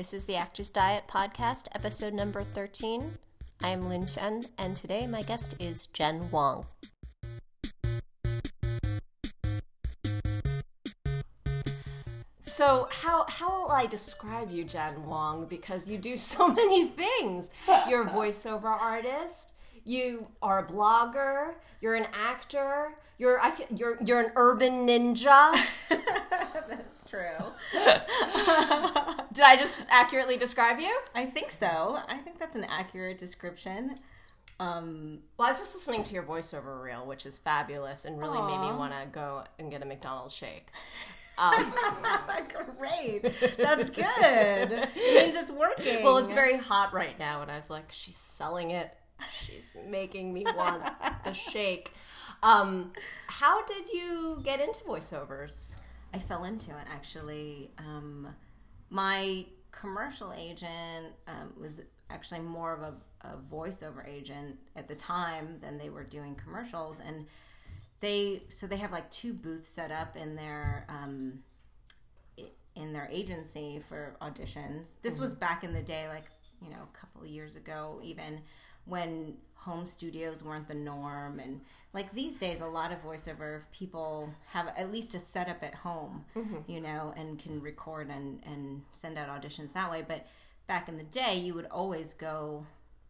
This is the Actors Diet Podcast, episode number 13. I am Lynn Chen, and today my guest is Jenn Wong. So, how, how will I describe you, Jenn Wong? Because you do so many things. You're a voiceover artist, you are a blogger, you're an actor, you're, I feel, you're, you're an urban ninja. That's true. Did I just accurately describe you? I think so. I think that's an accurate description. Um, Well, I was just listening to your voiceover reel, which is fabulous and really made me want to go and get a McDonald's shake. Um, great. That's good. It means it's working. well, it's very hot right now, and I was like, she's selling it. She's making me want the shake. Um, how did you get into voiceovers? I fell into it actually. Um, my commercial agent um, was actually more of a, a voiceover agent at the time than they were doing commercials, and they so they have like two booths set up in their um, in their agency for auditions. This was back in the day, like you know, a couple of years ago, even when home studios weren't the norm. And like these days a lot of voiceover people have at least a setup at home mm-hmm. you know and can record and and send out auditions that way. But back in the day you would always go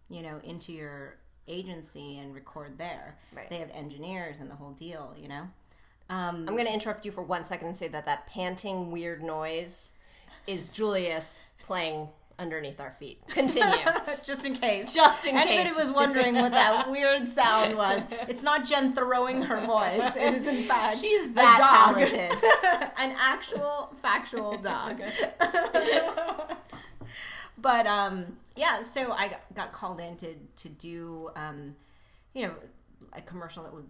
you know into your agency and record there. Right. they have engineers and the whole deal you know? Um, I'm going to interrupt you for one second and say that that panting weird noise is Julius playing underneath our feet. Continue. just in case. Just in Anybody case. Anybody was wondering what that weird sound was, it's not Jenn throwing her voice. It is in fact She's a that dog. talented. an actual factual dog. but um, yeah, so I got- called in to to do um, you know a commercial that was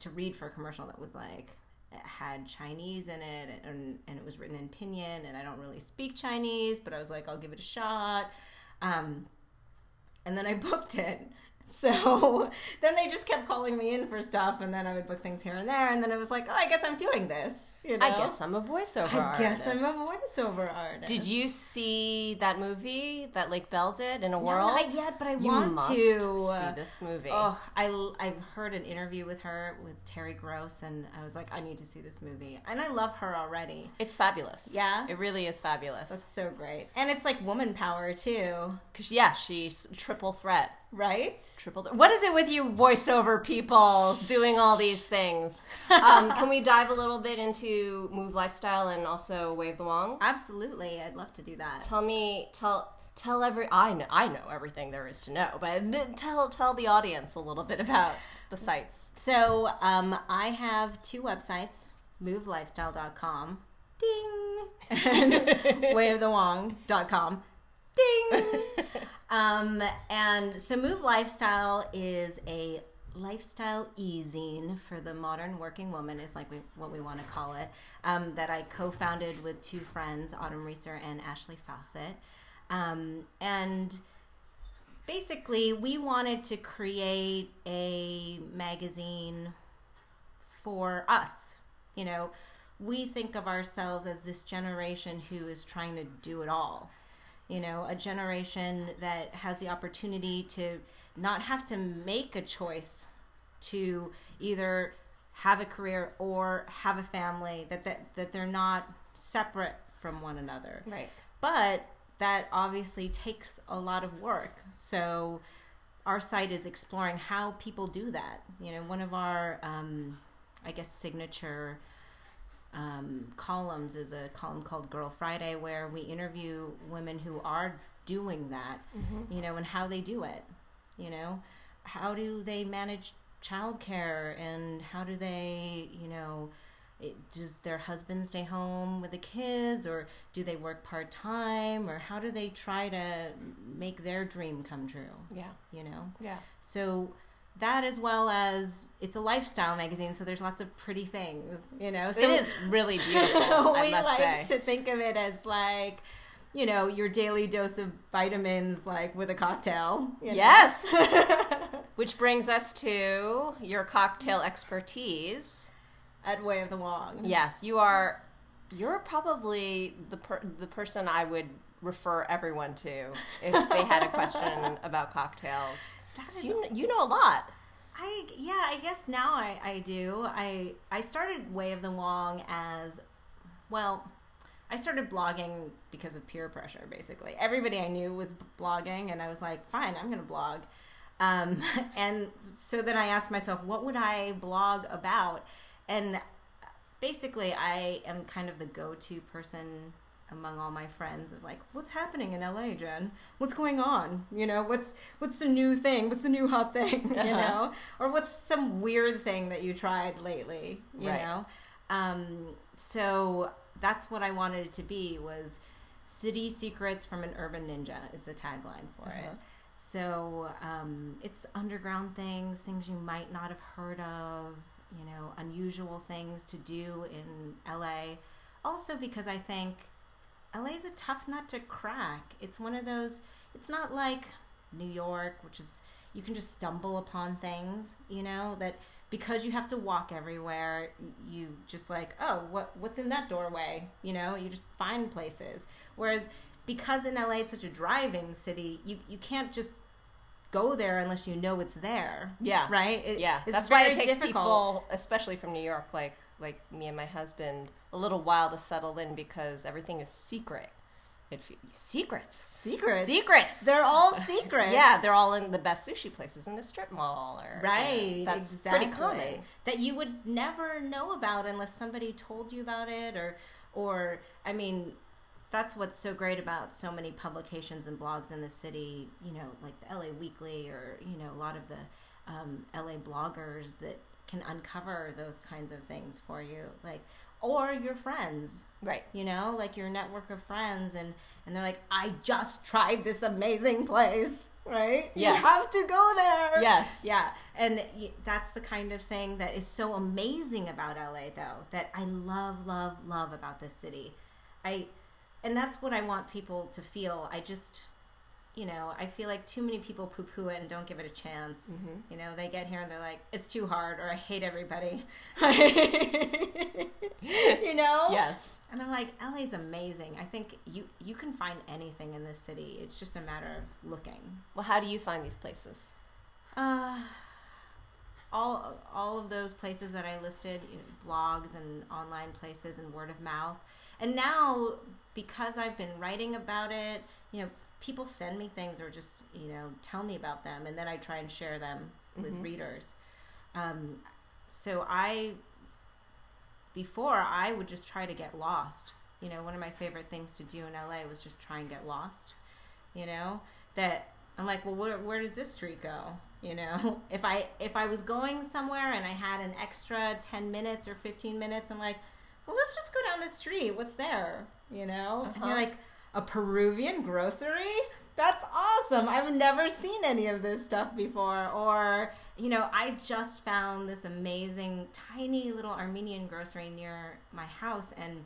to read for a commercial that was like had Chinese in it and, and it was written in pinyin and I don't really speak Chinese but I was like I'll give it a shot. Um, and then I booked it so then they just kept calling me in for stuff and then I would book things here and there and then it was like oh I guess I'm doing this you know I guess I'm a voiceover I guess I'm a artist. voiceover artist Did you see that movie that Lake Bell did in a No, world? Not yet, but I you want must to. see this movie. Oh, I I've heard an interview with her with Terry Gross, and I was like, I need to see this movie, and I love her already. It's fabulous. Yeah? it really is fabulous. That's so great, and it's like woman power too, Because yeah, she's triple threat. Right? Triple. What is it with you voiceover people doing all these things? Um, can we dive a little bit into move lifestyle and also Way of the Wong? Absolutely, I'd love to do that. Tell me, tell tell every. I know I know everything there is to know, but tell tell the audience a little bit about the sites. So um, I have two websites: movelifestyle.com, ding, and wayofthewong.com, ding. um, and so Move Lifestyle is a lifestyle e-zine for the modern working woman is like we, what we want to call it um, that i co-founded with two friends autumn reeser and ashley fawcett. Um, and basically we wanted to create a magazine for us you know? We think of ourselves as this generation who is trying to do it all you know a generation that has the opportunity to not have to make a choice to either have a career or have a family that that, that they're not separate from one another Right. but that obviously takes a lot of work. So our site is exploring how people do that. You know, one of our, um, I guess, signature um, columns is a column called Girl Friday, where we interview women who are doing that. You know, and how they do it. You know, how do they manage childcare, and how do they, you know, it, does their husband stay home with the kids or do they work part-time or how do they try to make their dream come true Yeah. you know Yeah. so that as well as it's a lifestyle magazine so there's lots of pretty things you know so it is really beautiful. I we like say. to think of it as like you know your daily dose of vitamins like with a cocktail? Yes. Which brings us to your cocktail expertise. at way of the wong Yes, you are You're probably the per- the person I would refer everyone to if they had a question about cocktails. So you you know a lot. I yeah, I guess now I, I do. I I started Way of the Wong as well. I started blogging because of peer pressure. Basically, everybody I knew was blogging, and I was like, fine, I'm going to blog. Um, and so then I asked myself, what would I blog about? And basically, I am kind of the go-to person among all my friends of like, what's happening in LA, Jenn? What's going on? You know, what's what's the new thing? What's the new hot thing? You Uh-huh. know, or what's some weird thing that you tried lately? You Right. know, um, so that's what I wanted it to be was city secrets from an urban ninja is the tagline for it. Uh-huh. So um, it's underground things, things you might not have heard of, you know, unusual things to do in LA. Also, because I think LA is a tough nut to crack. It's one of those, it's not like New York, which is, you can just stumble upon things, you know, that because you have to walk everywhere, you just like, oh, what what's in that doorway? You know, you just find places. Whereas because in LA it's such a driving city, you, you can't just go there unless you know it's there. Yeah. Right? It- Yeah, that's why it takes difficult. people, especially from New York, like like me and my husband, a little while to settle in because everything is secret. It secrets, secrets. secrets. They're all secrets. yeah, they're all in the best sushi places in the strip mall, or Right, that's exactly. pretty common. That you would never know about unless somebody told you about it, or, or I mean, that's what's so great about so many publications and blogs in the city. You know, like the LA Weekly, or you know, a lot of the um, LA bloggers that can uncover those kinds of things for you, like, or your friends Right. you know like your network of friends and and they're like i just tried this amazing place right Yes. you have to go there Yes. yeah and that's the kind of thing that is so amazing about la though that i love love love about this city i and that's what i want people to feel i just you know i feel like too many people poo-poo it and don't give it a chance Mm-hmm. you know they get here and they're like it's too hard or i hate everybody you know Yes. and I'm like, LA's amazing. I think you you can find anything in this city. It's just a matter of looking. Well, how do you find these places? Uh, all all of those places that I listed, you know, blogs and online places and word of mouth. And now because I've been writing about it, you know, people send me things or just, you know, tell me about them and then I try and share them with readers. Um, so I before I would just try to get lost. You know, one of my favorite things to do in LA was just try and get lost. You know, that I'm like, well, where, where does this street go? You know, if I if I was going somewhere and I had an extra ten minutes or fifteen minutes, I'm like, well, let's just go down the street. What's there? You know, and you're Uh-huh. like a Peruvian grocery. That's awesome. I've never seen any of this stuff before. Or, you know, I just found this amazing tiny little Armenian grocery near my house and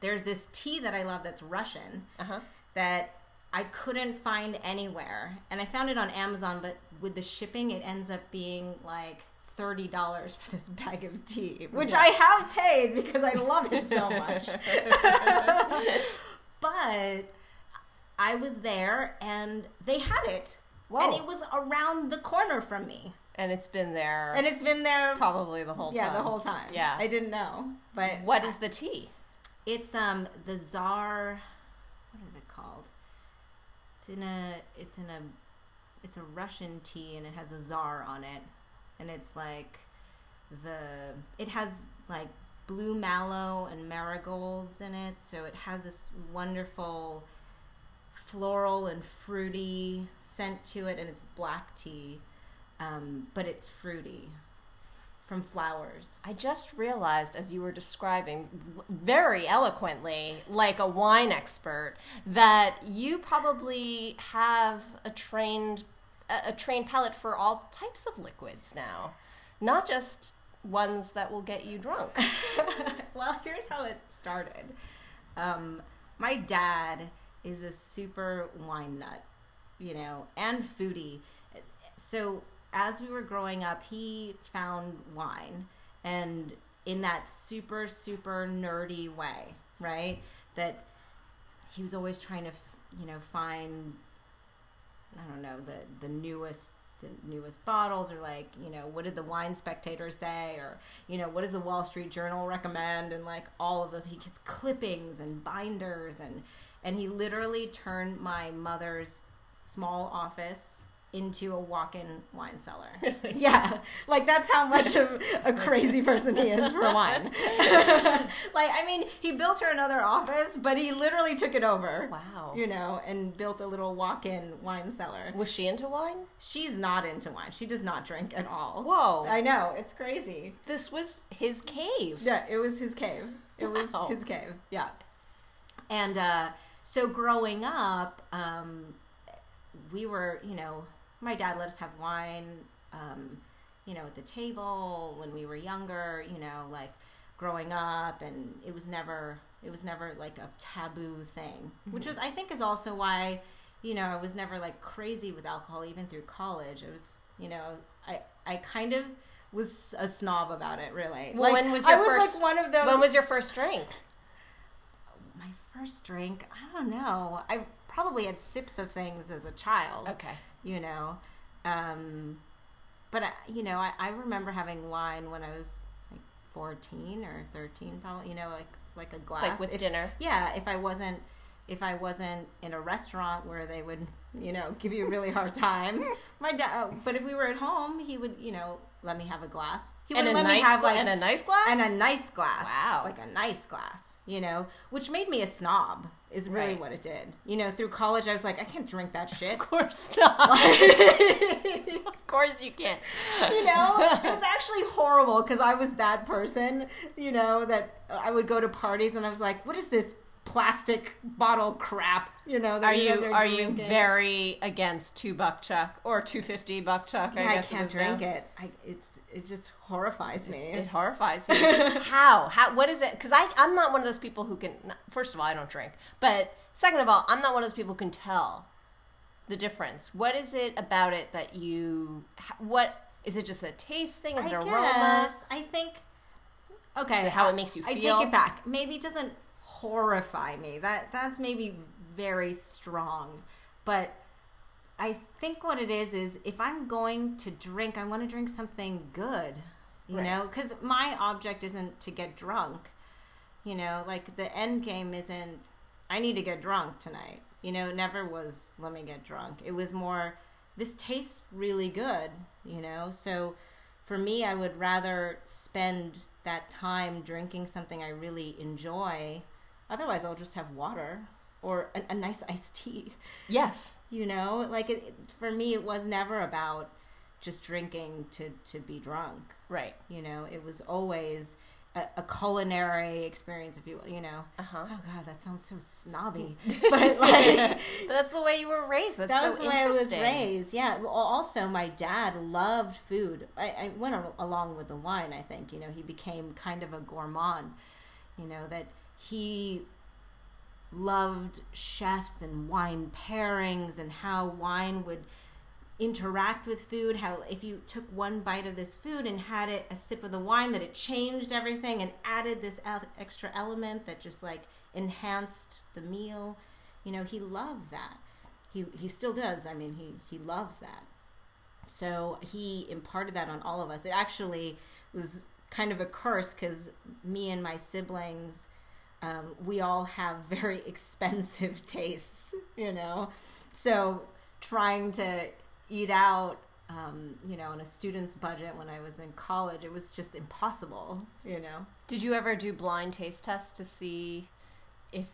there's this tea that I love that's Russian Uh huh. that I couldn't find anywhere. And I found it on Amazon, but with the shipping, it ends up being like $30 for this bag of tea, which I have paid because I love it so much. but I was there and they had it. And it was around the corner from me. And it's been there And it's been there probably the whole yeah, time. the whole time. Yeah. I didn't know. But What is the tea? it's um the czar what is it called it's in a it's in a it's a russian tea and it has a czar on it and it's like the it has like blue mallow and marigolds in it so it has this wonderful floral and fruity scent to it and it's black tea um, but it's fruity from flowers. I just realized as you were describing very eloquently, like a wine expert, that you probably have a trained a, a trained palate for all types of liquids now, not just ones that will get you drunk. well, here's how it started. Um, my dad is a super wine nut, you know, and foodie. So as we were growing up, he found wine, and in that super super nerdy way, right? That he was always trying to, you know, find I don't know the the newest the newest bottles or like you know what did the wine spectator say? Or you know what does the wall street journal recommend? And like all of those he gets clippings and binders and and he literally turned my mother's small office into a walk-in wine cellar. yeah, like that's how much of a crazy person he is for wine. like, I mean, he built her another office, but he literally took it over. Wow. You know, and built a little walk-in wine cellar. Was she into wine? She's not into wine. She does not drink at all. Whoa. I know it's crazy. This was his cave. Yeah, it was his cave. It was Wow. his cave. Yeah. And uh, so growing up, um, we were, you know, my dad let us have wine, um, you know, at the table when we were younger, you know, like growing up, and it was never, it was never like a taboo thing, which is, I think, is also why, you know, I was never like crazy with alcohol even through college. It was, you know, I, I kind of was a snob about it, really. Well, Like, when was your I was first? like one of those. When was your first drink? my first drink? I don't know. I probably had sips of things as a child. Okay. You know, um, but I, you know, I, I remember having wine when I was like fourteen or thirteen, probably. You know, like like a glass, Like with If- dinner. Yeah, if I wasn't if I wasn't in a restaurant where they would, you know, give you a really hard time. My dad, but if we were at home, he would, you know, let me have a glass. He And a wouldn't let nice me have gla- like and a nice glass. and a nice glass. Wow. Like a nice glass, you know, which made me a snob, is really Right. what it did. You know, through college, I was like, I can't drink that shit. Of course not. of course you can't. you know, it was actually horrible because I was that person, you know, that I would go to parties and I was like, what is this plastic bottle crap? You know, Are you are you very against two buck chuck or two fifty buck chuck? Yeah, I, guess it can't is now? drink it. I, it's it just horrifies me. It horrifies you. How? How? What is it? Because I I'm not one of those people who can. First of all, I don't drink. But second of all, I'm not one of those people who can tell the difference. What is it about it that you? What is it? Just a taste thing? Is it I aroma? guess. I think. Okay, Is it how it makes you feel? I take it back. Maybe it doesn't horrify me. That that's maybe very strong, but I think what it is is if I'm going to drink, I want to drink something good. You Right. know, because my object isn't to get drunk. You know, like the end game isn't. I need to get drunk tonight. You know, it never was. Let me get drunk. It was more. This tastes really good. You know, so for me, I would rather spend that time drinking something I really enjoy. Otherwise, I'll just have water or a, a nice iced tea. Yes. You know, like it, for me, it was never about just drinking to to be drunk. Right. You know, it was always a, a culinary experience. If you will, you know, Uh huh. oh god, that sounds so snobby, but like. That's the way you were raised. That's That so the way I was raised. Yeah. Also, my dad loved food. I, I went along with the wine. I think you know he became kind of a gourmand. You know that he loved chefs and wine pairings and how wine would interact with food how if you took one bite of this food and had it a sip of the wine that it changed everything and added this extra element that just like enhanced the meal. You know he loved that. He he still does. I mean he he loves that. So he imparted that on all of us. It actually was kind of a curse because me and my siblings um, we all have very expensive tastes you know so trying to eat out um, you know on a student's budget when i was in college it was just impossible you know Did you ever do blind taste tests to see if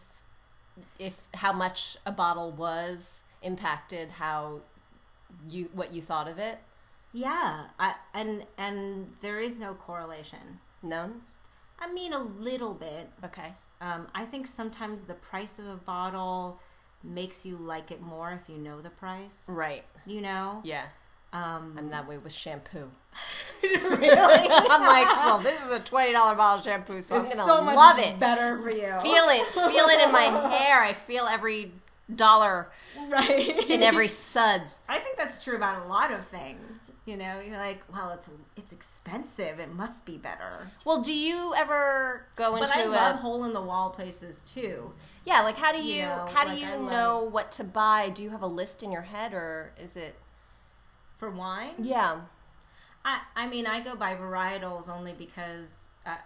if how much a bottle was impacted how you what you thought of it? yeah I, and and there is no correlation None. i mean a little bit Okay. Um, I think sometimes the price of a bottle makes you like it more if you know the price. Right. You know? Yeah. Um, I'm that way with shampoo. really? I'm like, well, this is a twenty dollar bottle of shampoo, so It's I'm gonna so much love it. better for you. Feel it. Feel it in my hair. I feel every dollar right in every suds. I think that's true about a lot of things. You know, you're like, well, it's it's expensive. It must be better. Well, do you ever go But into I love a hole in the wall places too. yeah? Like, how do you, you know, how do like, you I love- know what to buy? Do you have a list in your head, or is it For wine, yeah? I I mean, I go by varietals only because I,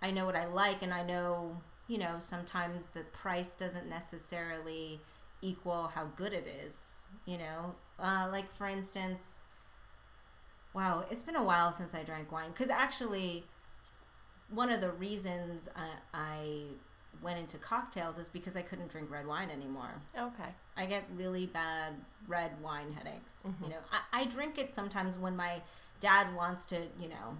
I know what I like, and I know you know sometimes the price doesn't necessarily equal how good it is. You know, uh, like for instance, wow, it's been a while since I drank wine because actually, one of the reasons I, I went into cocktails is because I couldn't drink red wine anymore. Okay. I get really bad red wine headaches. You mm-hmm. know, I, I drink it sometimes when my dad wants to, you know,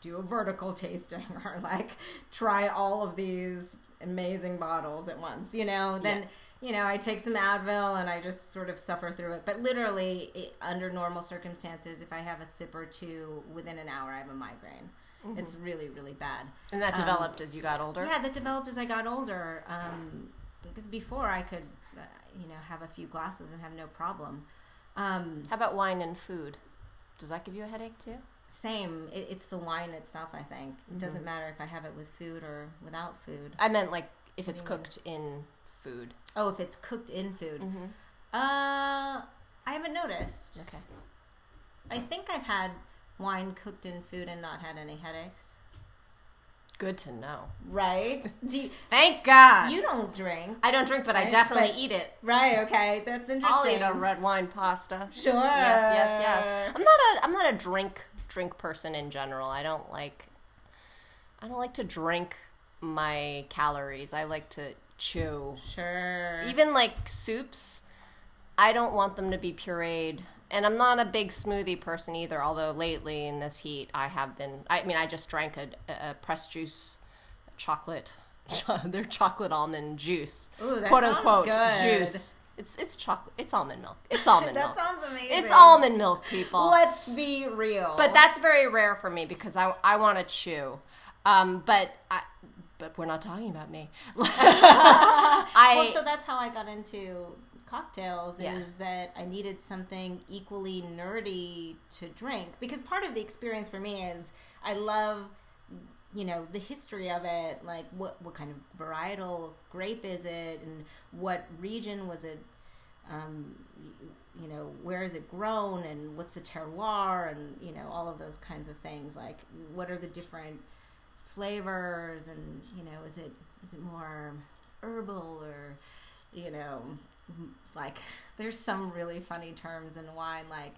do a vertical tasting or like try all of these amazing bottles at once. You know, then you know I take some Advil and I just sort of suffer through it. But literally, it, under normal circumstances, if I have a sip or two within an hour, I have a migraine. It's really, really bad. And that developed as you got older. Yeah, that developed as I got older. Um, because before I could, uh, you know, have a few glasses and have no problem. Um, How about wine and food? Does that give you a headache too? same. It, it's the wine itself. I think it doesn't matter if I have it with food or without food. I meant like if it's cooked in food. Oh, if it's cooked in food. Mm-hmm. Uh, I haven't noticed. Okay. I think I've had wine cooked in food and not had any headaches. Good to know. Right? You, Thank God. you don't drink, I don't drink, but I definitely but- eat it. right? Okay, that's interesting. I'll eat a red wine pasta. Sure. Yes, yes, yes. I'm not a I'm not a drink drink person in general. I don't like I don't like to drink my calories. I like to chew. Sure. Even like soups, I don't want them to be pureed. And I'm not a big smoothie person either, although lately in this heat I have been I mean I just drank a, a pressed juice chocolate their chocolate almond juice. Ooh, quote unquote good. juice. It's it's chocolate it's almond milk. It's almond that milk. That sounds amazing. It's almond milk, people. Let's be real. But that's very rare for me because I, I want to chew. Um, but I, but we're not talking about me. I well, so that's how I got into cocktails. Yeah. Is that I needed something equally nerdy to drink because part of the experience for me is I love you know the history of it like what what kind of varietal grape is it and what region was it um, you know where is it grown and what's the terroir and you know all of those kinds of things like what are the different flavors and you know is it is it more herbal or you know like there's some really funny terms in wine like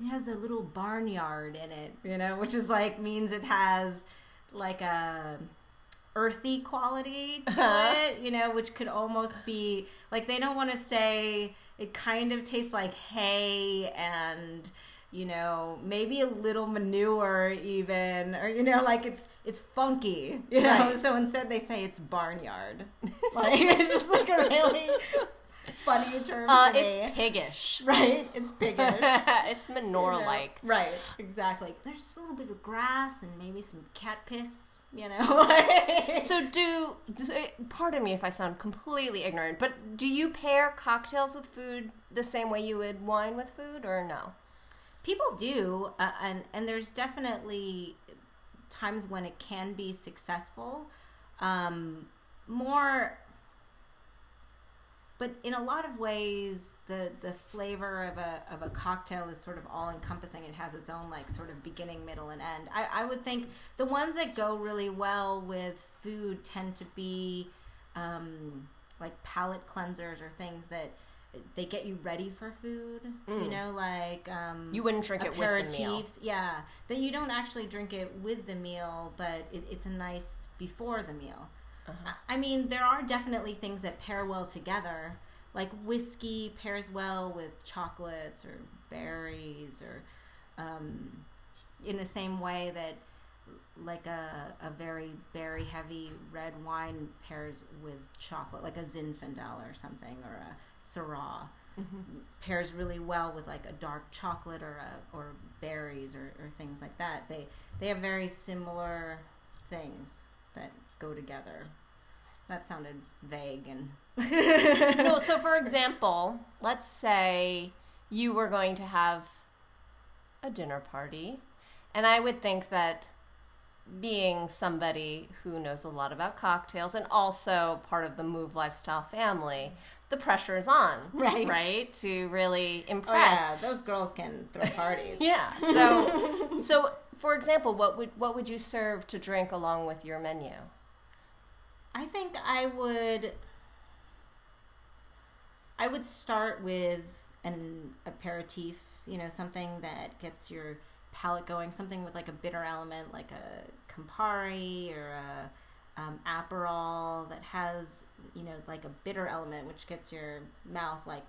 it has a little barnyard in it you know which is like means it has like a earthy quality to uh-huh. it you know which could almost be like they don't want to say it kind of tastes like hay and you know maybe a little manure even or you know like it's it's funky you know Right. so instead they say it's barnyard like it's just like a really funny term uh, it's piggish. right it's bigger it's manure like. right exactly there's just a little bit of grass and maybe some cat piss you know like- So do pardon me if I sound completely ignorant, but do you pair cocktails with food the same way you would wine with food, or no? People do uh, and and there's definitely times when it can be successful um more but in a lot of ways the the flavor of a of a cocktail is sort of all encompassing it has its own like sort of beginning middle and end. I i would think the ones that go really well with food tend to be um like palate cleansers or things that they get you ready for food you know like um You wouldn't drink it with the meal. aperitifs yeah that you don't actually drink it with the meal but it, it's a nice before the meal Uh-huh. I I mean, there are definitely things that pair well together. Like whiskey pairs well with chocolates or berries, or um, in the same way that like a, a very berry heavy red wine pairs with chocolate, like a Zinfandel or something, or a Syrah. Mm-hmm. Pairs really well with like a dark chocolate or a, or berries or, or things like that. They they have very similar things that go together. that sounded vague and no, so for example, let's say you were going to have a dinner party, and I would think that being somebody who knows a lot about cocktails and also part of the Move Lifestyle family, the pressure is on, Right. Right, to really oh impress. yeah, those girls can throw parties. Yeah. So, so for example, what would what would you serve to drink along with your menu? I think I would I would start with an aperitif, you know, something that gets your palate going, something with like a bitter element like a Campari or a um, Aperol that has, you know, like a bitter element which gets your mouth like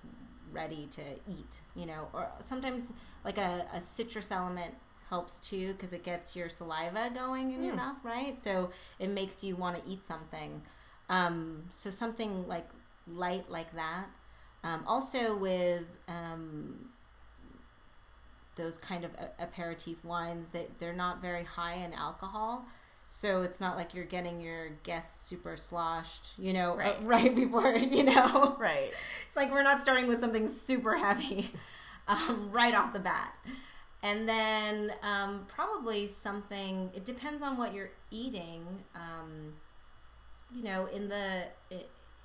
ready to eat, you know, or sometimes like a, a citrus element helps too because it gets your saliva going in your mouth, right? So it makes you want to eat something. Um, so something like light like that. Um, also with um, those kind of aperitif wines, that they're not very high in alcohol. So it's not like you're getting your guests super sloshed, you know, Right. right before, you know. Right. It's like we're not starting with something super heavy um, right off the bat. And then um, probably something, it depends on what you're eating. Um, you know, in the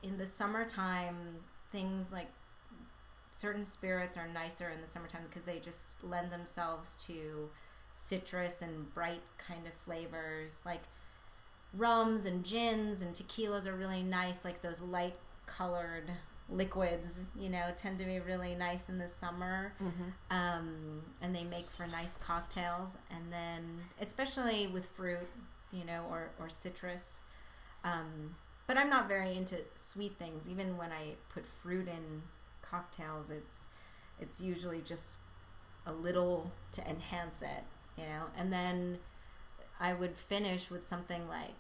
in the summertime, things like certain spirits are nicer in the summertime because they just lend themselves to citrus and bright kind of flavors. Like rums and gins and tequilas are really nice, like those light colored liquids, you know, tend to be really nice in the summer. Um, and they make for nice cocktails. And then, especially with fruit, you know, or, or citrus. Um, but I'm not very into sweet things. Even when I put fruit in cocktails, it's it's usually just a little to enhance it, you know. And then I would finish with something like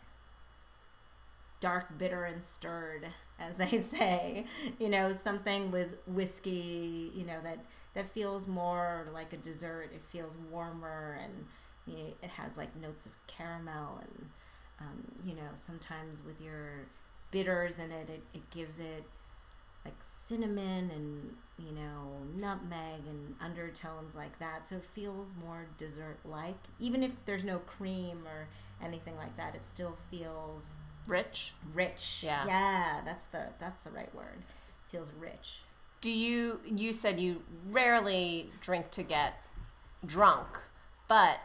dark, bitter, and stirred, as they say. You know, something with whiskey. You know that that feels more like a dessert. It feels warmer, and you know, it has like notes of caramel, and um, you know, sometimes with your bitters in it, it, it gives it like cinnamon and you know nutmeg and undertones like that so it feels more dessert like even if there's no cream or anything like that it still feels Rich. rich Yeah. yeah that's the that's the right word feels rich Do you you said you rarely drink to get drunk, but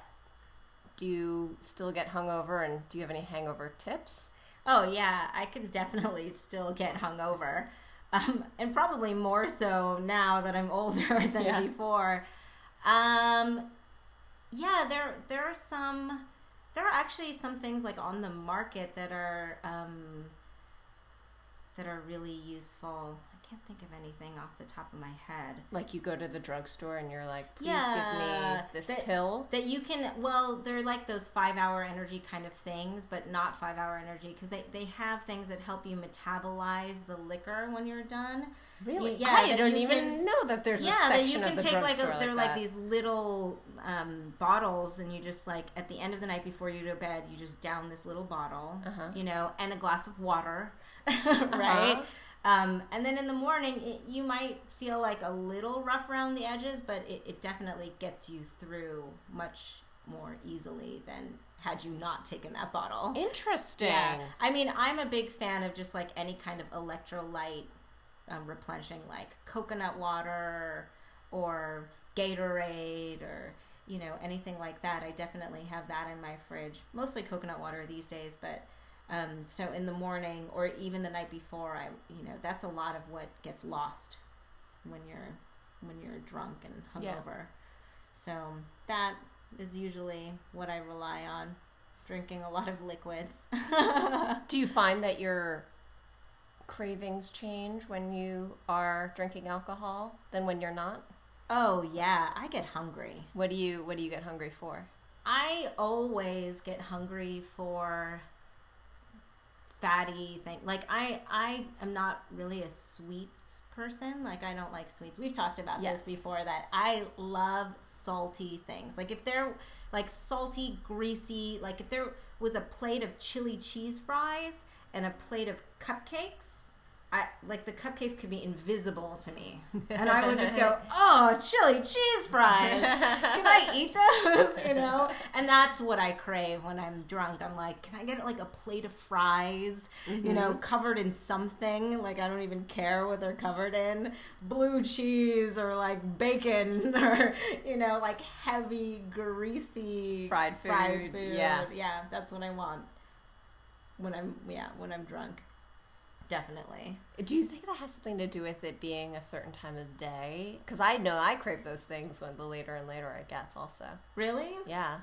do you still get hungover and do you have any hangover tips? Oh yeah, I can definitely still get hungover, um, and probably more so now that I'm older than Yeah. before. Um, yeah, there there are some. There are actually some things like on the market that are um, that are really useful. I can't think of anything off the top of my head. Like you go to the drugstore and you're like, please Yeah, give me this that- pill. that you can well they're like those five hour energy kind of things but not five hour energy because they, they have things that help you metabolize the liquor when you're done Really? You- yeah, I don't even can- know that there's yeah a that you can of the take like a, they're like, these little um, bottles and you just like at the end of the night before you go to bed you just down this little bottle Uh-huh. you know and a glass of water right um, and then in the morning it, you might feel like a little rough around the edges but it, it definitely gets you through much more easily than had you not taken that bottle Interesting. yeah. I mean, I'm a big fan of just like any kind of electrolyte um, replenishing, like coconut water or Gatorade or, you know, anything like that. I definitely have that in my fridge. Mostly coconut water these days, but um, so in the morning or even the night before, I, you know, that's a lot of what gets lost when you're when you're drunk and Yeah. hungover. So that is usually what I rely on. Drinking a lot of liquids. Do you find that your cravings change when you are drinking alcohol than when you're not? oh yeah, I get hungry. What do you what do you get hungry for? I always get hungry for fatty thing. Like I I am not really a sweets person. Like I don't like sweets. We've talked about Yes. this before that I love salty things. Like if there like salty, greasy, like if there was a plate of chili cheese fries and a plate of cupcakes, I like the cupcakes could be invisible to me. And I would just go, "Oh, chili cheese fries. Can I eat those?" you know? And that's what I crave when I'm drunk. I'm like, "Can I get like a plate of fries, you know, mm-hmm. covered in something? Like I don't even care what they're covered in. Blue cheese or like bacon or, you know, like heavy greasy Fried food, yeah. Yeah, that's what I want. When I'm yeah, when I'm drunk. Definitely. Do you think that has something to do with it being a certain time of day? Because I know I crave those things when the later and later it gets. Also, Really? yeah.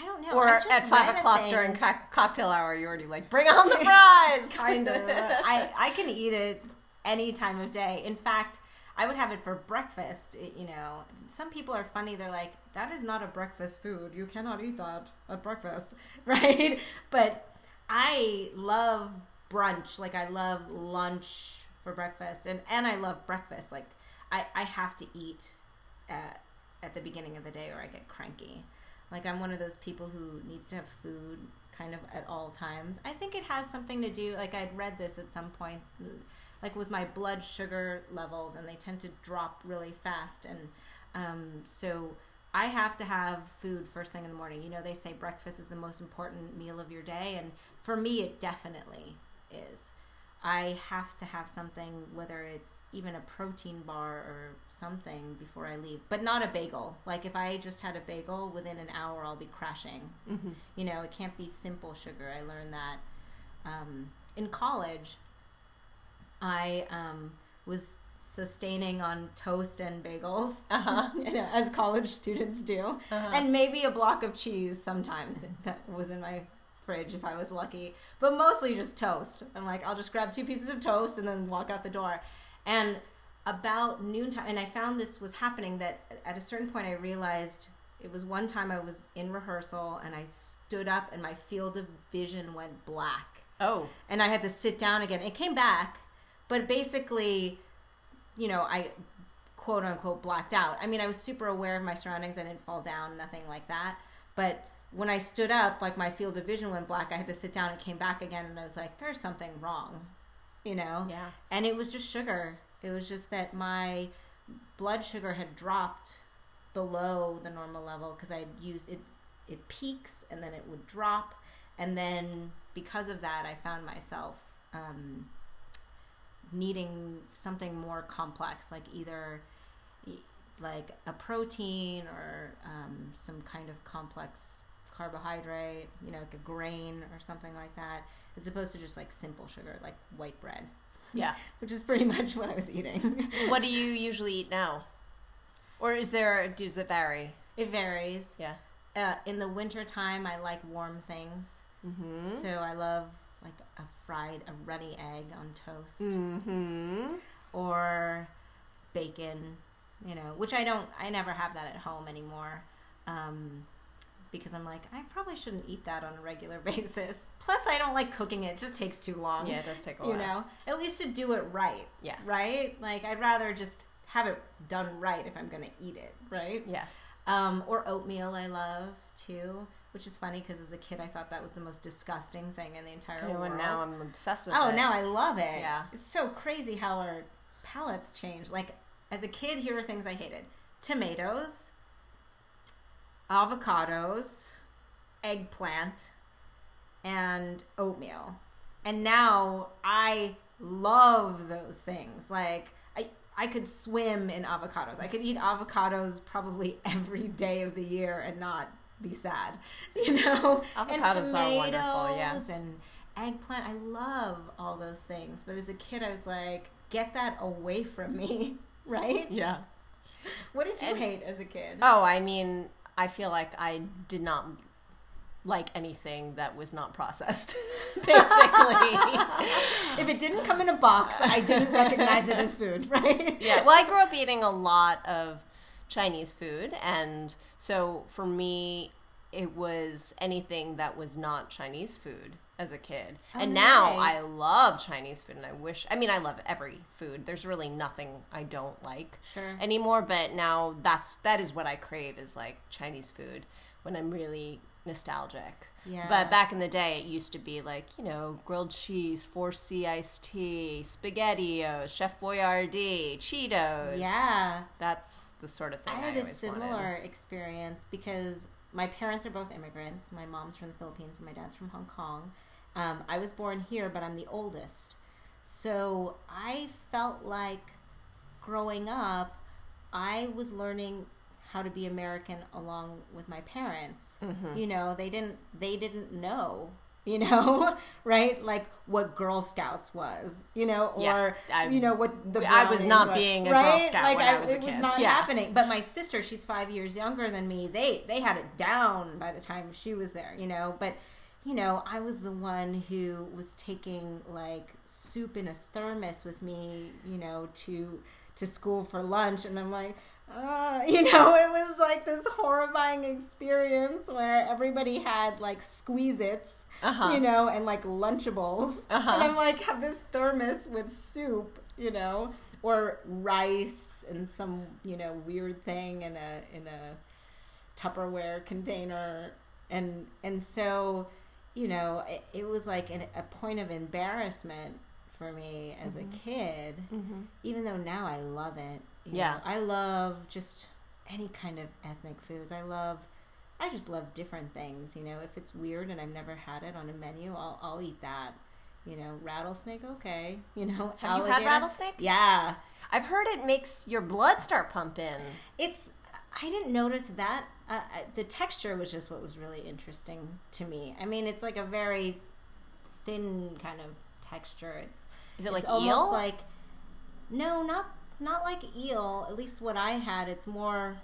I don't know. Or at five o'clock during co- cocktail hour, you're already like, bring on the fries. kind of. I I can eat it any time of day. In fact, I would have it for breakfast. It- you know, some people are funny. They're like, "That is not a breakfast food. You cannot eat that at breakfast," right? But I love brunch. Like I love lunch for breakfast, and and I love breakfast. Like I I have to eat at at the beginning of the day, or I get cranky. Like I'm one of those people who needs to have food kind of at all times. I think it has something to do. Like I'd read this at some point, like with my blood sugar levels, and they tend to drop really fast, and um, so. I have to have food first thing in the morning. You know, they say breakfast is the most important meal of your day, and for me, it definitely is. I have to have something, whether it's even a protein bar or something before I leave, but not a bagel. Like if I just had a bagel, within an hour I'll be crashing. You know, it can't be simple sugar. I learned that um, in college. I um, was sustaining on toast and bagels, you know, as college students do, and maybe a block of cheese sometimes that was in my fridge if I was lucky, but mostly just toast. I'm like, I'll just grab two pieces of toast and then walk out the door. And about noontime, and I found this was happening that at a certain point I realized it was one time I was in rehearsal and I stood up and my field of vision went black Oh, and I had to sit down again. It came back, but basically, you know, I quote unquote blacked out. I mean, I was super aware of my surroundings. I didn't fall down, nothing like that. But when I stood up, like my field of vision went black. I had to sit down. It came back again, and I was like, "There's something wrong," you know. Yeah. And it was just sugar. It was just that my blood sugar had dropped below the normal level because I used it. It peaks and then it would drop, and then because of that, I found myself um, needing something more complex, like either like a protein or um, some kind of complex carbohydrate, you know, like a grain or something like that, as opposed to just like simple sugar, like white bread, yeah. which is pretty much what I was eating. what do you usually eat now? Or is there, does it vary? it varies. Yeah. Uh, in the winter time, I like warm things. Mm-hmm. So I love like a fried, a runny egg on toast. Mm-hmm. or bacon, you know, which I don't, I never have that at home anymore. Um, because I'm like, I probably shouldn't eat that on a regular basis. Plus, I don't like cooking it; it just takes too long. Yeah, it does take a while. you know, at least to do it right. Yeah. right. Like I'd rather just have it done right if I'm going to eat it, right? Yeah. Um, or oatmeal, I love too. Which is funny because as a kid, I thought that was the most disgusting thing in the entire You know, world. and now I'm obsessed with Oh, it. Oh, now I love it. Yeah. It's so crazy how our palates change. Like, as a kid, here are things I hated tomatoes, avocados, eggplant, and oatmeal. And now I love those things. Like, I, I could swim in avocados. I could eat avocados probably every day of the year and not be sad. You know? and Avocados are wonderful, tomatoes yes. And eggplant. I love all those things. But as a kid, I was like, get that away from me, right? Yeah. What did you And- hate as a kid? Oh, I mean, I feel like I did not like anything that was not processed, basically. if it didn't come in a box, I didn't recognize it as food, right? yeah. Well, I grew up eating a lot of Chinese food, and so for me, it was anything that was not Chinese food as a kid. Oh, and now. I love Chinese food and I wish I mean I love every food. There's really nothing I don't like Sure. anymore, but now that's that is what I crave is like Chinese food when I'm really nostalgic. Yeah. But back in the day it used to be like, you know, grilled cheese, 4C iced tea, spaghettios, Chef Boyardee, Cheetos. Yeah. That's the sort of thing I I, had a similar wanted. experience because my parents are both immigrants. My mom's from the Philippines and my dad's from Hong Kong. Um, I was born here, but I'm the oldest. So I felt like growing up, I was learning how to be American along with my parents. Mm-hmm. You know, they didn't they didn't know, you know, right? Like what Girl Scouts was, you know, or Yeah, I- you know what the I was not were, being a Girl Scout when I was a it was not Yeah. happening. But my sister, she's five years younger than me. They they had it down by the time she was there, you know. But you know, I was the one who was taking like soup in a thermos with me, you know, to to school for lunch, and I'm like. Uh, you know, it was like this horrifying experience where everybody had like Squeezits, Uh-huh. you know, and like Lunchables. Uh-huh. And I'm like, have this thermos with soup, you know, or rice and some, you know, weird thing in a in a Tupperware container, and and so, you know, it, it was like an, a point of embarrassment for me as Mm-hmm. a kid, even though now I love it. you Yeah. know. I love just any kind of ethnic foods. I love. I just love different things, you know. If it's weird and I've never had it on a menu, I'll I'll eat that. You know, rattlesnake, okay. You know, Have you had rattlesnake? Yeah, I've heard it makes your blood start pumping. it's. I didn't notice that. Uh, the texture was just what was really interesting to me. I mean, it's like a very thin kind of texture. It's Is it like almost eel? like no, not not like eel. At least what I had, it's more.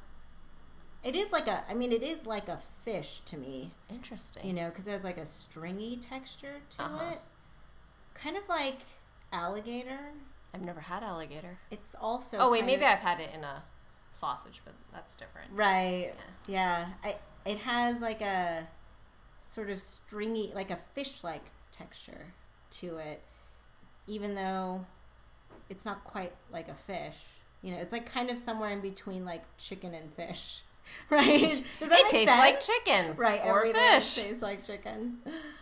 It is like a. I mean, it is like a fish to me. Interesting. You know, because there's like a stringy texture to Uh-huh. it, kind of like alligator. I've never had alligator. It's also. Oh wait, maybe of- I've had it in a sausage, but that's different. Right. Yeah. I. It has like a sort of stringy, like a fish-like texture to it, even though it's not quite like a fish. You know, it's like kind of somewhere in between like chicken and fish. Right? Does that It tastes like chicken, Right. or fish. tastes like chicken.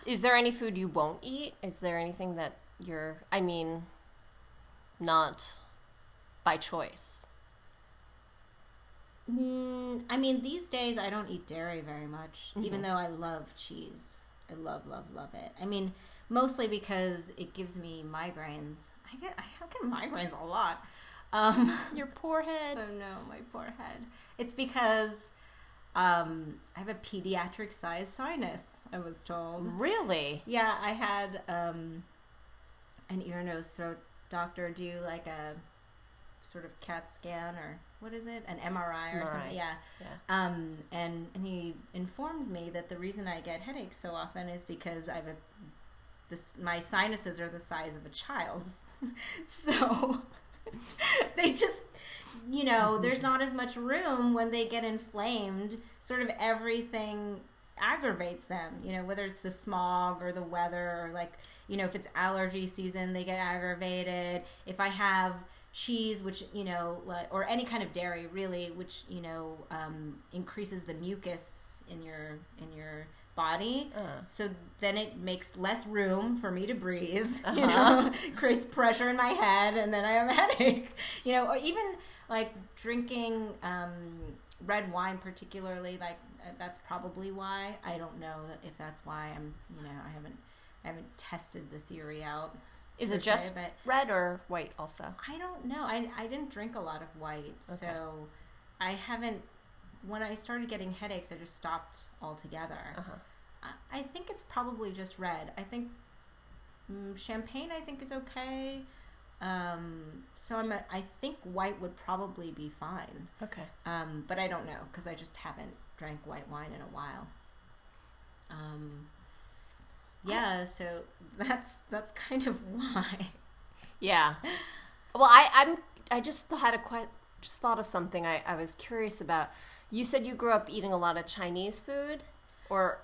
Is there any food you won't eat? Is there anything that you're? I mean, not by choice. Mm, I mean, these days I don't eat dairy very much, Mm-hmm. even though I love cheese. I love, love, love it. I mean, mostly because it gives me migraines. I get, I get migraines a lot. Um, Your poor head. oh no, my poor head. It's because um, I have a pediatric size sinus. I was told. Really? Yeah, I had um, an ear, nose, throat doctor do like a sort of CAT scan or what is it, an MRI or MRI. something. Yeah. Yeah. Um, and and he informed me that the reason I get headaches so often is because I have a this my sinuses are the size of a child's, so they just you know there's not as much room when they get inflamed. Sort of everything aggravates them. You know whether it's the smog or the weather or like you know if it's allergy season they get aggravated. If I have cheese which you know or any kind of dairy really which you know um, increases the mucus in your in your body Uh. so then it makes less room for me to breathe you Uh-huh. know creates pressure in my head and then i have a headache you know or even like drinking um, red wine particularly like uh, that's probably why i don't know if that's why i'm you know i haven't i haven't tested the theory out Is it just red or white also? I don't know. I, I didn't drink a lot of white, so I haven't. When I started getting headaches, I just stopped altogether. Uh-huh. I, I think it's probably just red. I think mm, champagne. I think is okay. Um, so I'm. A, I think white would probably be fine. Okay. Um, but I don't know because I just haven't drank white wine in a while. Um, yeah, so that's that's kind of why. Yeah. Well, I I'm I just had a que- just thought of something I, I was curious about. You said you grew up eating a lot of Chinese food, or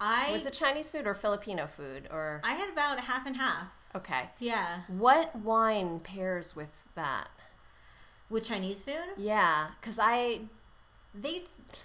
I Was it Chinese food or Filipino food or I had about half and half. okay? Yeah, What wine pairs with that? with Chinese food, Yeah, because I they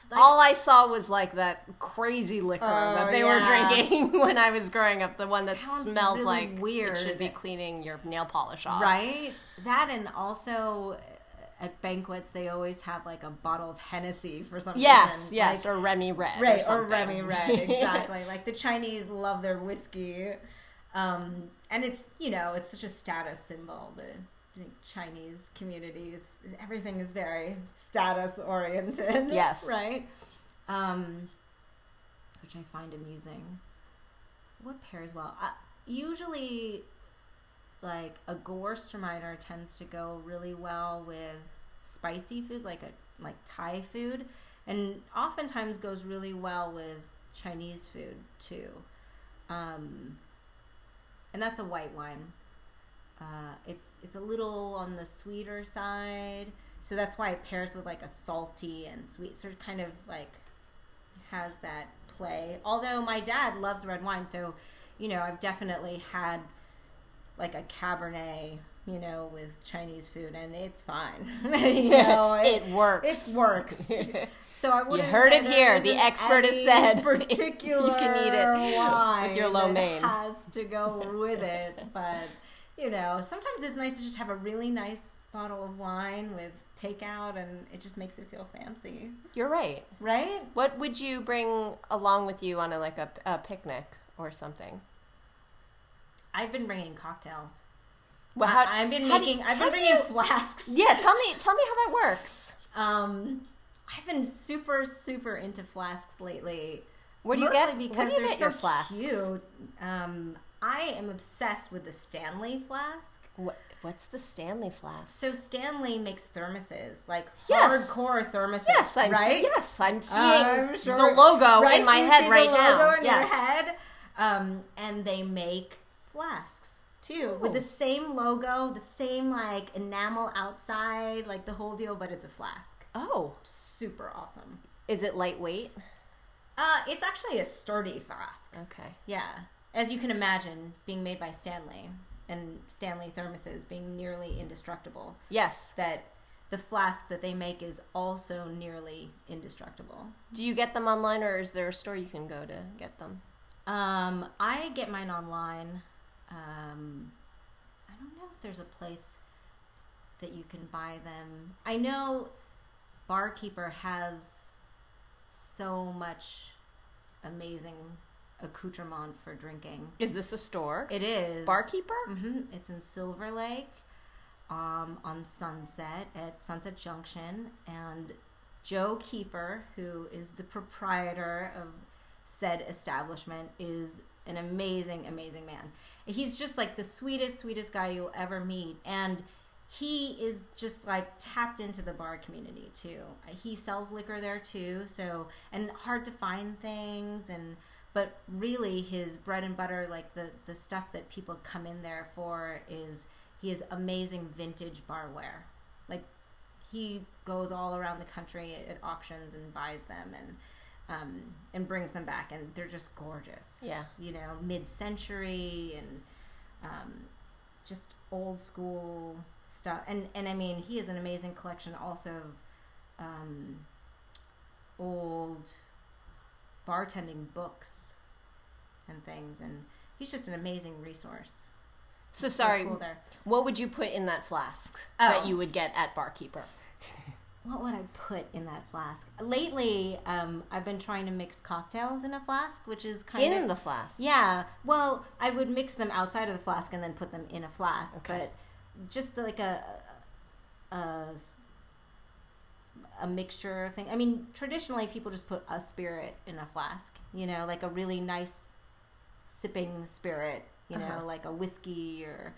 like, all I saw was like that crazy liquor Oh, that they yeah. were drinking when I was growing up. The one that Sounds smells really like weird. it should be cleaning your nail polish off. right that and also uh, at banquets they always have like a bottle of Hennessy for some Yes, reason. yes, Like, or Remy Red. right or something. Remy Red exactly. like the Chinese love their whiskey, um, and it's you know it's such a status symbol. The Chinese communities, everything is very status oriented. Yes. right. Um, which I find amusing. What pairs well? Uh, usually, like a Gewürztraminer tends to go really well with spicy food, like a like Thai food, and oftentimes goes really well with Chinese food too. Um, and that's a white wine. Uh, it's it's a little on the sweeter side, so that's why it pairs with like a salty and sweet, sort of kind of like has that play. Although my dad loves red wine, so you know I've definitely had like a Cabernet, you know, with Chinese food, and it's fine. you know, it works. It works. So I wouldn't You heard it here. The expert has said particular you can eat it with your lo mein. has to go with it, but you know, sometimes it's nice to just have a really nice bottle of wine with takeout, and it just makes it feel fancy, You're right. right? What would you bring along with you on a like a, a picnic or something? I've been bringing cocktails. Well, how- I, have been making. you- I've been bringing you- flasks. Yeah, tell me tell me how that works. Um, I've been super super into flasks lately. Where do you Mostly get because do you they're get so your flasks? cute. Um, I am obsessed with the Stanley flask. What, what's the Stanley flask? So Stanley makes thermoses, like Yes. hardcore thermoses. Yes, I'm right. yes, I'm seeing sure- the logo right? in my You head right the now. in yes. your head. Um, and they make flasks too with Oh. the same logo, the same like enamel outside, like the whole deal, but it's a flask. Oh, Super awesome. is it lightweight? Uh, it's actually a sturdy flask. Okay. Yeah, as you can imagine, being made by Stanley and Stanley thermoses being nearly indestructible. Yes. That the flask that they make is also nearly indestructible. Do you get them online or is there a store you can go to get them? Um, I get mine online. Um, I don't know if there's a place that you can buy them. I know Barkeeper has so much amazing accoutrement for drinking. Is this a store? It is Barkeeper? hmm It's in Silver Lake, um, on Sunset at Sunset Junction, and Joe Keeper, who is the proprietor of said establishment, is an amazing, amazing man. He's just like the sweetest, sweetest guy you'll ever meet, and he is just like tapped into the bar community too. He sells liquor there too, so and hard to find things and but really his bread and butter like the the stuff that people come in there for is he has amazing vintage barware. Like he goes all around the country at, at auctions and buys them and um, and brings them back and they're just gorgeous. Yeah. You know, mid century and um, just old school stuff. And and I mean, he has an amazing collection also of um, old bartending books and things. And he's just an amazing resource. So So sorry. cool. What would you put in that flask Oh. that you would get at Barkeeper? What would I put in that flask? Lately, um, I've been trying to mix cocktails in a flask, which is kind In of in the flask. Yeah. Well, I would mix them outside of the flask and then put them in a flask. Okay. But just like a, a a mixture of things. I mean, traditionally people just put a spirit in a flask. You know, like a really nice sipping spirit. You know, Uh-huh. like a whiskey or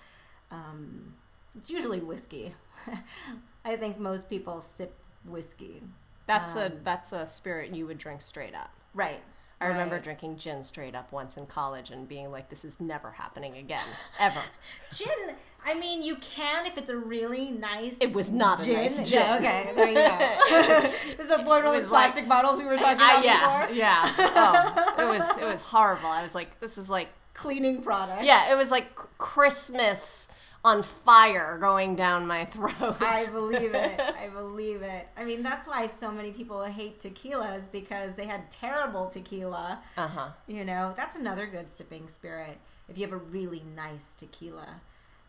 um, it's usually whiskey. I think most people sip whiskey. That's a Um, that's a spirit you would drink straight up. Right. I remember Right. drinking gin straight up once in college and being like, "This is never happening again, ever." Gin. I mean, you can if it's a really nice. It was not a gin. nice No, gin. okay, there you go. this is a one of those was like- plastic bottles we were talking about yeah, before. yeah. Oh, it was it was horrible. I was like, "This is like." Cleaning product. Yeah, it was like Christmas on fire going down my throat. I believe it. I believe it. I mean, that's why so many people hate tequilas because they had terrible tequila. uh huh. You know, that's another good sipping spirit. If you have a really nice tequila,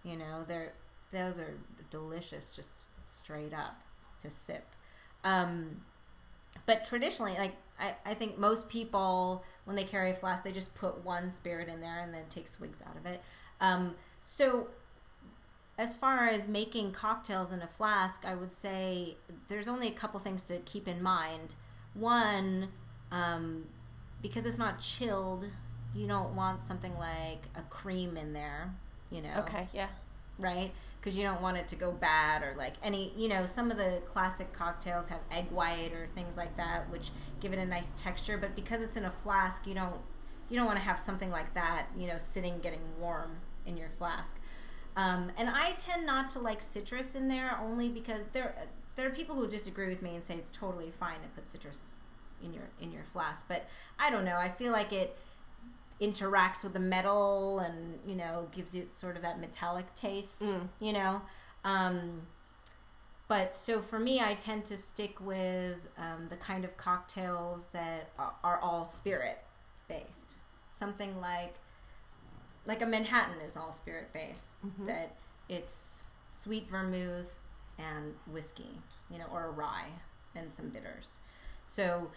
you know, they're those are delicious just straight up to sip. Um, but traditionally, like I, I think most people when they carry a flask, they just put one spirit in there and then take swigs out of it. Um, so as far as making cocktails in a flask, I would say there's only a couple things to keep in mind. One, um, because it's not chilled, you don't want something like a cream in there, you know Okay, yeah. right? Because you don't want it to go bad or like any, you know, some of the classic cocktails have egg white or things like that, which give it a nice texture. But because it's in a flask, you don't you don't want to have something like that, you know, sitting getting warm in your flask. Um, and I tend not to like citrus in there only because there there are people who disagree with me and say it's totally fine to put citrus in your in your flask. But I don't know. I feel like it interacts with the metal and you know gives you sort of that metallic taste you know um, but so for me i tend to stick with um, the kind of cocktails that are, are all spirit based something like like a manhattan is all spirit based that it's sweet vermouth and whiskey you know or a rye and some bitters so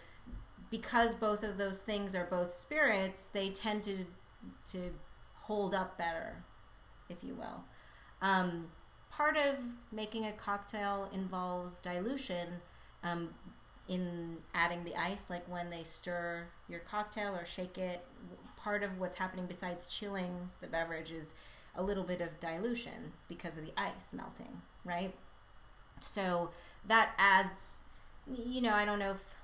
because both of those things are both spirits, they tend to to hold up better, if you will. Um, part of making a cocktail involves dilution um, in adding the ice, like when they stir your cocktail or shake it. Part of what's happening besides chilling the beverage is a little bit of dilution because of the ice melting, right? So that adds, you know, I don't know if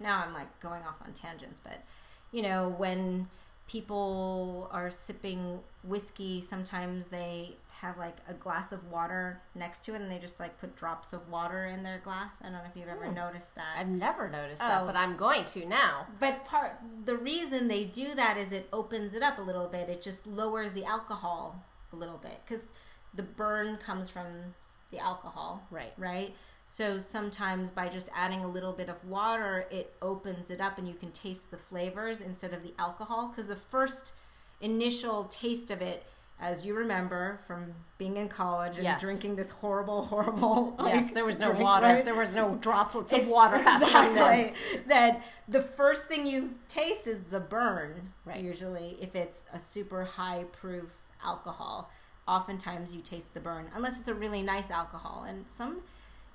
now I'm like going off on tangents, but you know, when people are sipping whiskey, sometimes they have like a glass of water next to it and they just like put drops of water in their glass. I don't know if you've ever hmm. noticed that. I've never noticed that, Oh. but I'm going to now. But part the reason they do that is it opens it up a little bit. It just lowers the alcohol a little bit because the burn comes from the alcohol, Right. Right. So sometimes by just adding a little bit of water, it opens it up, and you can taste the flavors instead of the alcohol. Because the first initial taste of it, as you remember from being in college and Yes. drinking this horrible, horrible, Yes, there was no drink, water. right? There was no droplets of It's- water exactly that the first thing you taste is the burn Right. usually if it's a super high proof alcohol oftentimes you taste the burn unless it's a really nice alcohol and some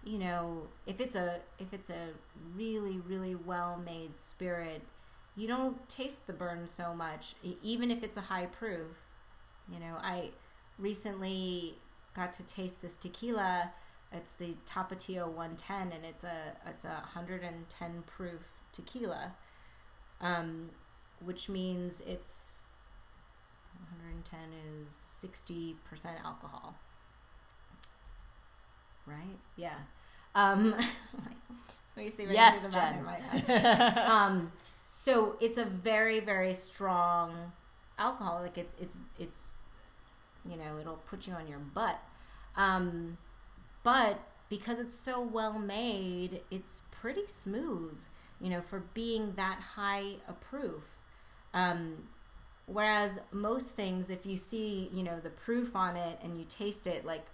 you know if it's a if it's a really really well made spirit you don't taste the burn so much even if it's a high proof you know i recently got to taste this tequila it's the Tapatio 110, and it's a it's a 110 proof tequila, um, which means it's 110 is 60 percent alcohol. Right? Yeah. Um, let me see. Yes, the Jen. in my head. um, so it's a very very strong alcohol. Like it's it's it's you know it'll put you on your butt. Um, but because it's so well made, it's pretty smooth, you know, for being that high a proof. Um, whereas most things, if you see, you know, the proof on it and you taste it, like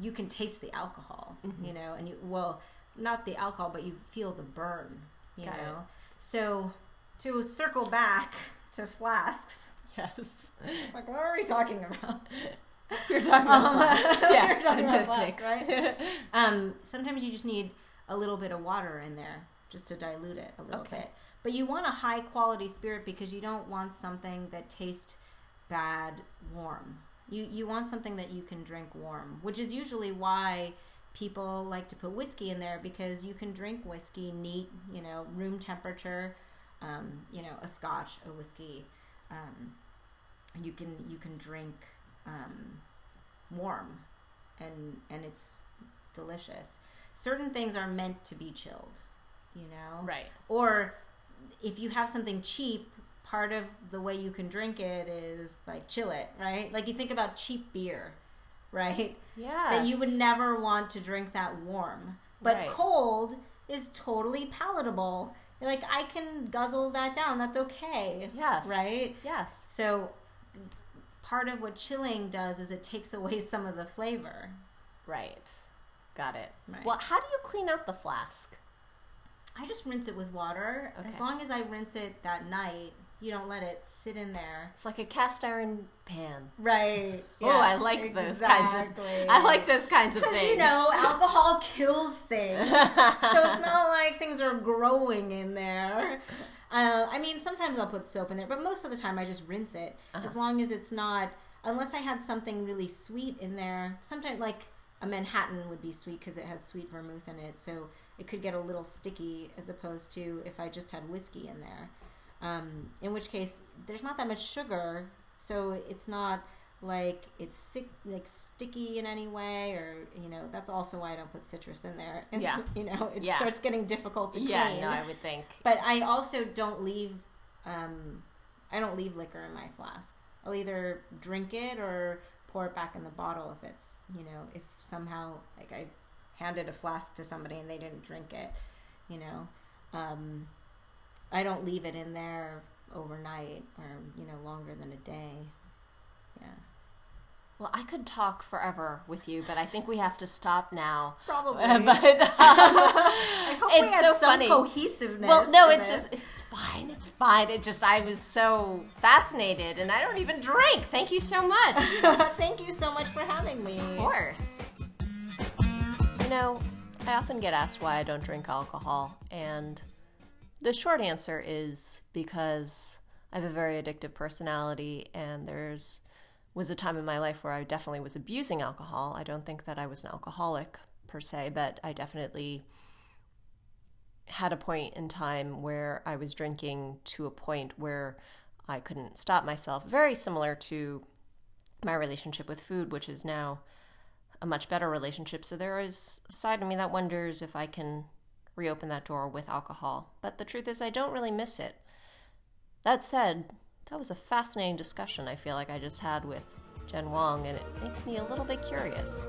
you can taste the alcohol, you know, and you, well, not the alcohol, but you feel the burn, you Got it. know. So to circle back to flasks, Yes. it's like, what are we talking about? You're talking about flasks. Yes. Talking about flasks, right? um, sometimes you just need a little bit of water in there just to dilute it a little Okay. bit. But you want a high quality spirit because you don't want something that tastes bad warm. You you want something that you can drink warm, which is usually why people like to put whiskey in there because you can drink whiskey neat, you know, room temperature. um, you know, a scotch, a whiskey. Um, you can you can drink um, warm, and and it's delicious. Certain things are meant to be chilled, you know, Right. Or if you have something cheap, part of the way you can drink it is like chill it, right? Like you think about cheap beer, right? Yeah. That you would never want to drink that warm. But Right. cold is totally palatable. You're like, I can guzzle that down. That's okay. Yes. Right? Yes. So part of what chilling does is it takes away some of the flavor. Right. Got it. Right. Well, how do you clean out the flask? I just rinse it with water. Okay. As long as I rinse it that night, you don't let it sit in there. It's like a cast iron pan. Right. oh, I like those kinds of. I like those kinds of things. you know, alcohol kills things, so it's not like things are growing in there. Uh, I mean, sometimes I'll put soap in there, but most of the time I just rinse it. Uh-huh. As long as it's not, unless I had something really sweet in there. Sometimes, like a Manhattan would be sweet because it has sweet vermouth in it, so it could get a little sticky as opposed to if I just had whiskey in there. Um, in which case, there's not that much sugar, so it's not like it's sick, like sticky in any way, or you know. That's also why I don't put citrus in there. It's, Yeah. you know, it Yeah. starts getting difficult to yeah, clean. no, I would think. But I also don't leave. Um, I don't leave liquor in my flask. I'll either drink it or pour it back in the bottle if it's you know if somehow like I handed a flask to somebody and they didn't drink it, you know. Um, I don't leave it in there overnight or you know longer than a day. Yeah, Well, I could talk forever with you, but I think we have to stop now. probably. Uh, but um, I hope we it's had so some funny. cohesiveness. well, no, it's this. just it's fine. It's fine. It just I was so fascinated, and I don't even drink. Thank you so much. Thank you so much for having me. Of course. You know, I often get asked why I don't drink alcohol, and the short answer is because I have a very addictive personality, and there's was a time in my life where I definitely was abusing alcohol. I don't think that I was an alcoholic per se, but I definitely had a point in time where I was drinking to a point where I couldn't stop myself. Very similar to my relationship with food, which is now a much better relationship. So there is a side of me that wonders if I can reopen that door with alcohol. But the truth is, I don't really miss it. That said, that was a fascinating discussion I feel like I just had with Jenn Wong, and it makes me a little bit curious.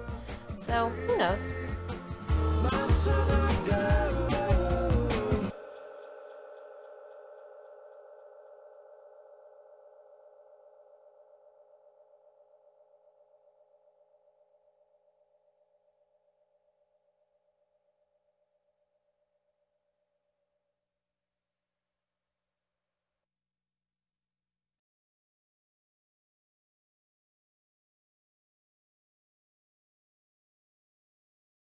So, who knows?